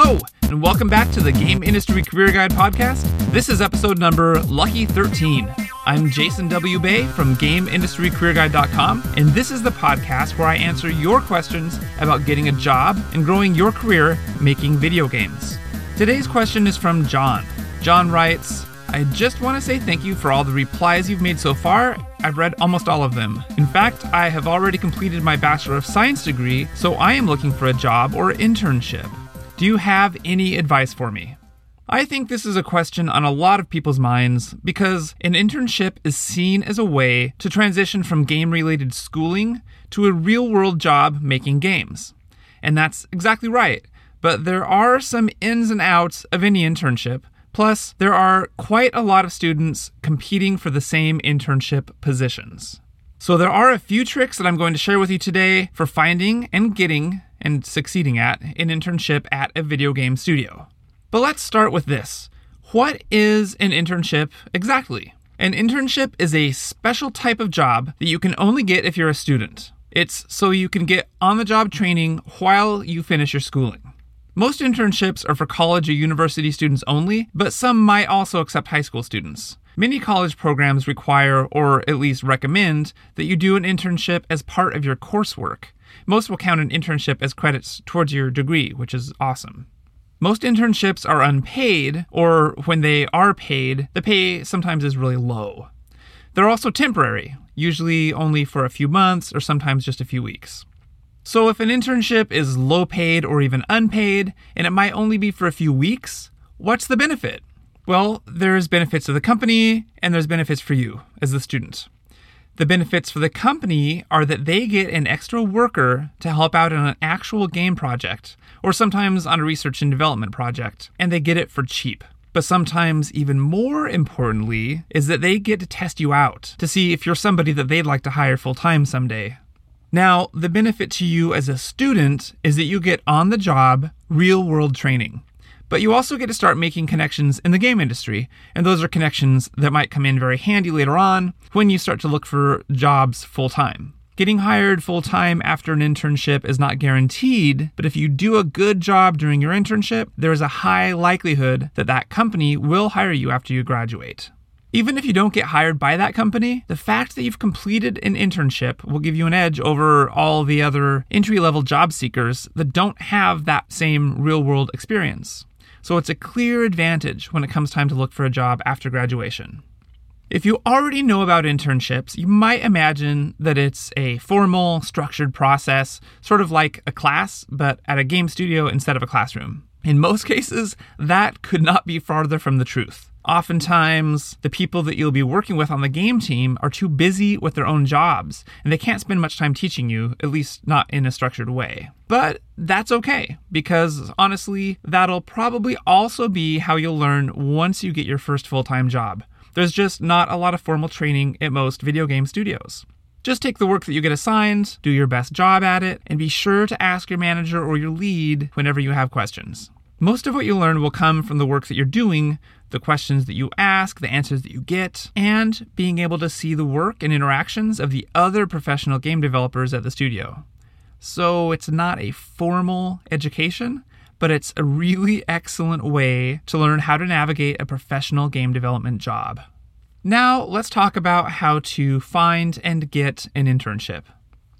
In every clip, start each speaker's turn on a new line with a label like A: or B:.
A: Hello, and welcome back to the Game Industry Career Guide podcast. This is episode number Lucky 13. I'm Jason W. Bay from GameIndustryCareerGuide.com, and this is the podcast where I answer your questions about getting a job and growing your career making video games. Today's question is from John. John writes, I just want to say thank you for all the replies you've made so far. I've read almost all of them. In fact, I have already completed my Bachelor of Science degree, so I am looking for a job or internship. Do you have any advice for me? I think this is a question on a lot of people's minds because an internship is seen as a way to transition from game related schooling to a real world job making games. And that's exactly right. But there are some ins and outs of any internship. Plus, there are quite a lot of students competing for the same internship positions. So, there are a few tricks that I'm going to share with you today for finding and getting and succeeding at an internship at a video game studio. But let's start with this What is an internship exactly? An internship is a special type of job that you can only get if you're a student. It's so you can get on the job training while you finish your schooling. Most internships are for college or university students only, but some might also accept high school students. Many college programs require, or at least recommend, that you do an internship as part of your coursework. Most will count an internship as credits towards your degree, which is awesome. Most internships are unpaid, or when they are paid, the pay sometimes is really low. They're also temporary, usually only for a few months or sometimes just a few weeks. So, if an internship is low paid or even unpaid, and it might only be for a few weeks, what's the benefit? Well, there's benefits to the company and there's benefits for you as the student. The benefits for the company are that they get an extra worker to help out on an actual game project, or sometimes on a research and development project, and they get it for cheap. But sometimes, even more importantly, is that they get to test you out to see if you're somebody that they'd like to hire full time someday. Now, the benefit to you as a student is that you get on the job, real world training. But you also get to start making connections in the game industry, and those are connections that might come in very handy later on when you start to look for jobs full time. Getting hired full time after an internship is not guaranteed, but if you do a good job during your internship, there is a high likelihood that that company will hire you after you graduate. Even if you don't get hired by that company, the fact that you've completed an internship will give you an edge over all the other entry level job seekers that don't have that same real world experience. So it's a clear advantage when it comes time to look for a job after graduation. If you already know about internships, you might imagine that it's a formal, structured process, sort of like a class, but at a game studio instead of a classroom. In most cases, that could not be farther from the truth. Oftentimes, the people that you'll be working with on the game team are too busy with their own jobs, and they can't spend much time teaching you, at least not in a structured way. But that's okay, because honestly, that'll probably also be how you'll learn once you get your first full time job. There's just not a lot of formal training at most video game studios. Just take the work that you get assigned, do your best job at it, and be sure to ask your manager or your lead whenever you have questions. Most of what you learn will come from the work that you're doing, the questions that you ask, the answers that you get, and being able to see the work and interactions of the other professional game developers at the studio. So it's not a formal education, but it's a really excellent way to learn how to navigate a professional game development job. Now, let's talk about how to find and get an internship.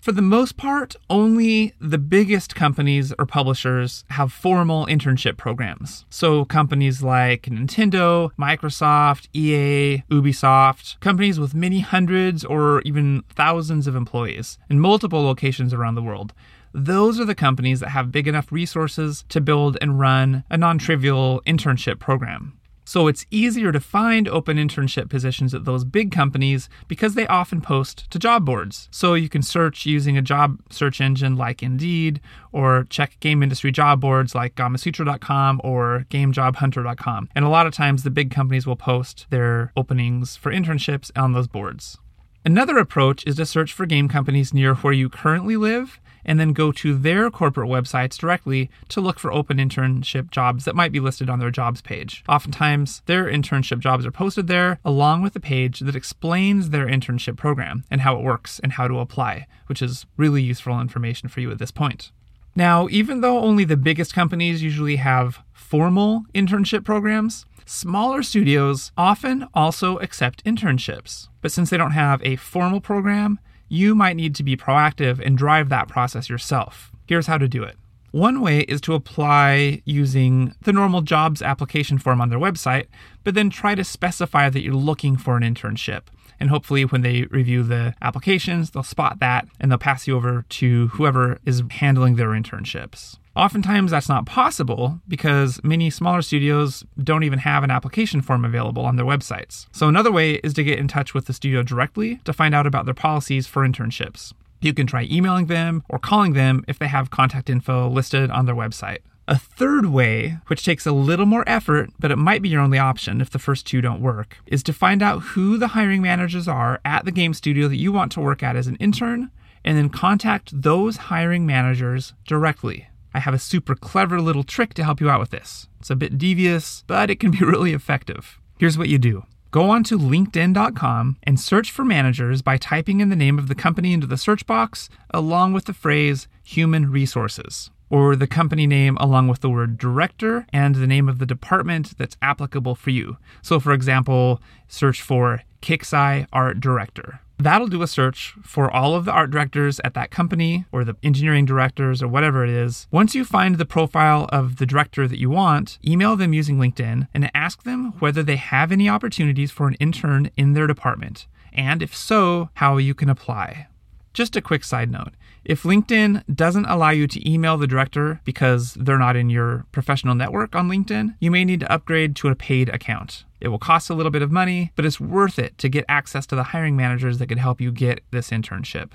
A: For the most part, only the biggest companies or publishers have formal internship programs. So, companies like Nintendo, Microsoft, EA, Ubisoft, companies with many hundreds or even thousands of employees in multiple locations around the world. Those are the companies that have big enough resources to build and run a non trivial internship program. So it's easier to find open internship positions at those big companies because they often post to job boards. So you can search using a job search engine like Indeed or check game industry job boards like Gamasutra.com or GameJobHunter.com. And a lot of times the big companies will post their openings for internships on those boards. Another approach is to search for game companies near where you currently live and then go to their corporate websites directly to look for open internship jobs that might be listed on their jobs page. Oftentimes, their internship jobs are posted there along with a page that explains their internship program and how it works and how to apply, which is really useful information for you at this point. Now, even though only the biggest companies usually have formal internship programs, smaller studios often also accept internships. But since they don't have a formal program, you might need to be proactive and drive that process yourself. Here's how to do it. One way is to apply using the normal jobs application form on their website, but then try to specify that you're looking for an internship. And hopefully, when they review the applications, they'll spot that and they'll pass you over to whoever is handling their internships. Oftentimes, that's not possible because many smaller studios don't even have an application form available on their websites. So, another way is to get in touch with the studio directly to find out about their policies for internships. You can try emailing them or calling them if they have contact info listed on their website. A third way, which takes a little more effort, but it might be your only option if the first two don't work, is to find out who the hiring managers are at the game studio that you want to work at as an intern, and then contact those hiring managers directly. I have a super clever little trick to help you out with this. It's a bit devious, but it can be really effective. Here's what you do Go on to LinkedIn.com and search for managers by typing in the name of the company into the search box along with the phrase human resources, or the company name along with the word director and the name of the department that's applicable for you. So, for example, search for Kixeye Art Director. That'll do a search for all of the art directors at that company or the engineering directors or whatever it is. Once you find the profile of the director that you want, email them using LinkedIn and ask them whether they have any opportunities for an intern in their department. And if so, how you can apply. Just a quick side note if LinkedIn doesn't allow you to email the director because they're not in your professional network on LinkedIn, you may need to upgrade to a paid account. It will cost a little bit of money, but it's worth it to get access to the hiring managers that can help you get this internship.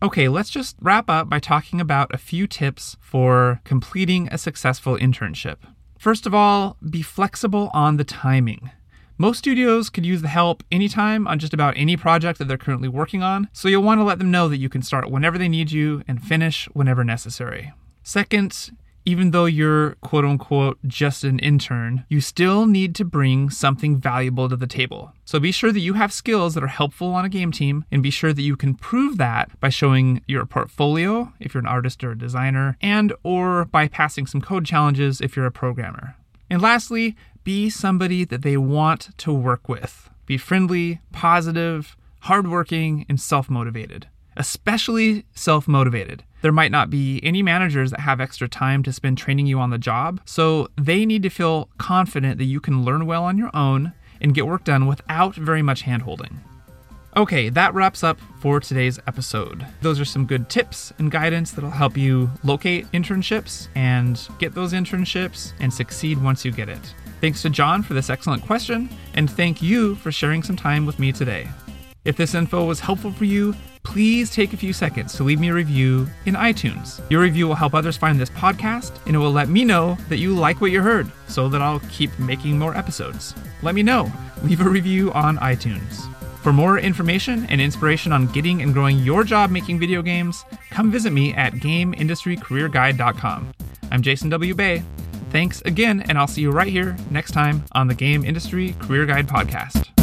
A: Okay, let's just wrap up by talking about a few tips for completing a successful internship. First of all, be flexible on the timing. Most studios could use the help anytime on just about any project that they're currently working on, so you'll want to let them know that you can start whenever they need you and finish whenever necessary. Second, even though you're quote unquote just an intern, you still need to bring something valuable to the table. So be sure that you have skills that are helpful on a game team and be sure that you can prove that by showing your portfolio if you're an artist or a designer and or by passing some code challenges if you're a programmer. And lastly, be somebody that they want to work with. Be friendly, positive, hardworking, and self motivated, especially self motivated. There might not be any managers that have extra time to spend training you on the job, so they need to feel confident that you can learn well on your own and get work done without very much handholding. Okay, that wraps up for today's episode. Those are some good tips and guidance that'll help you locate internships and get those internships and succeed once you get it. Thanks to John for this excellent question, and thank you for sharing some time with me today. If this info was helpful for you, please take a few seconds to leave me a review in iTunes. Your review will help others find this podcast, and it will let me know that you like what you heard so that I'll keep making more episodes. Let me know. Leave a review on iTunes. For more information and inspiration on getting and growing your job making video games, come visit me at GameIndustryCareerGuide.com. I'm Jason W. Bay. Thanks again, and I'll see you right here next time on the Game Industry Career Guide Podcast.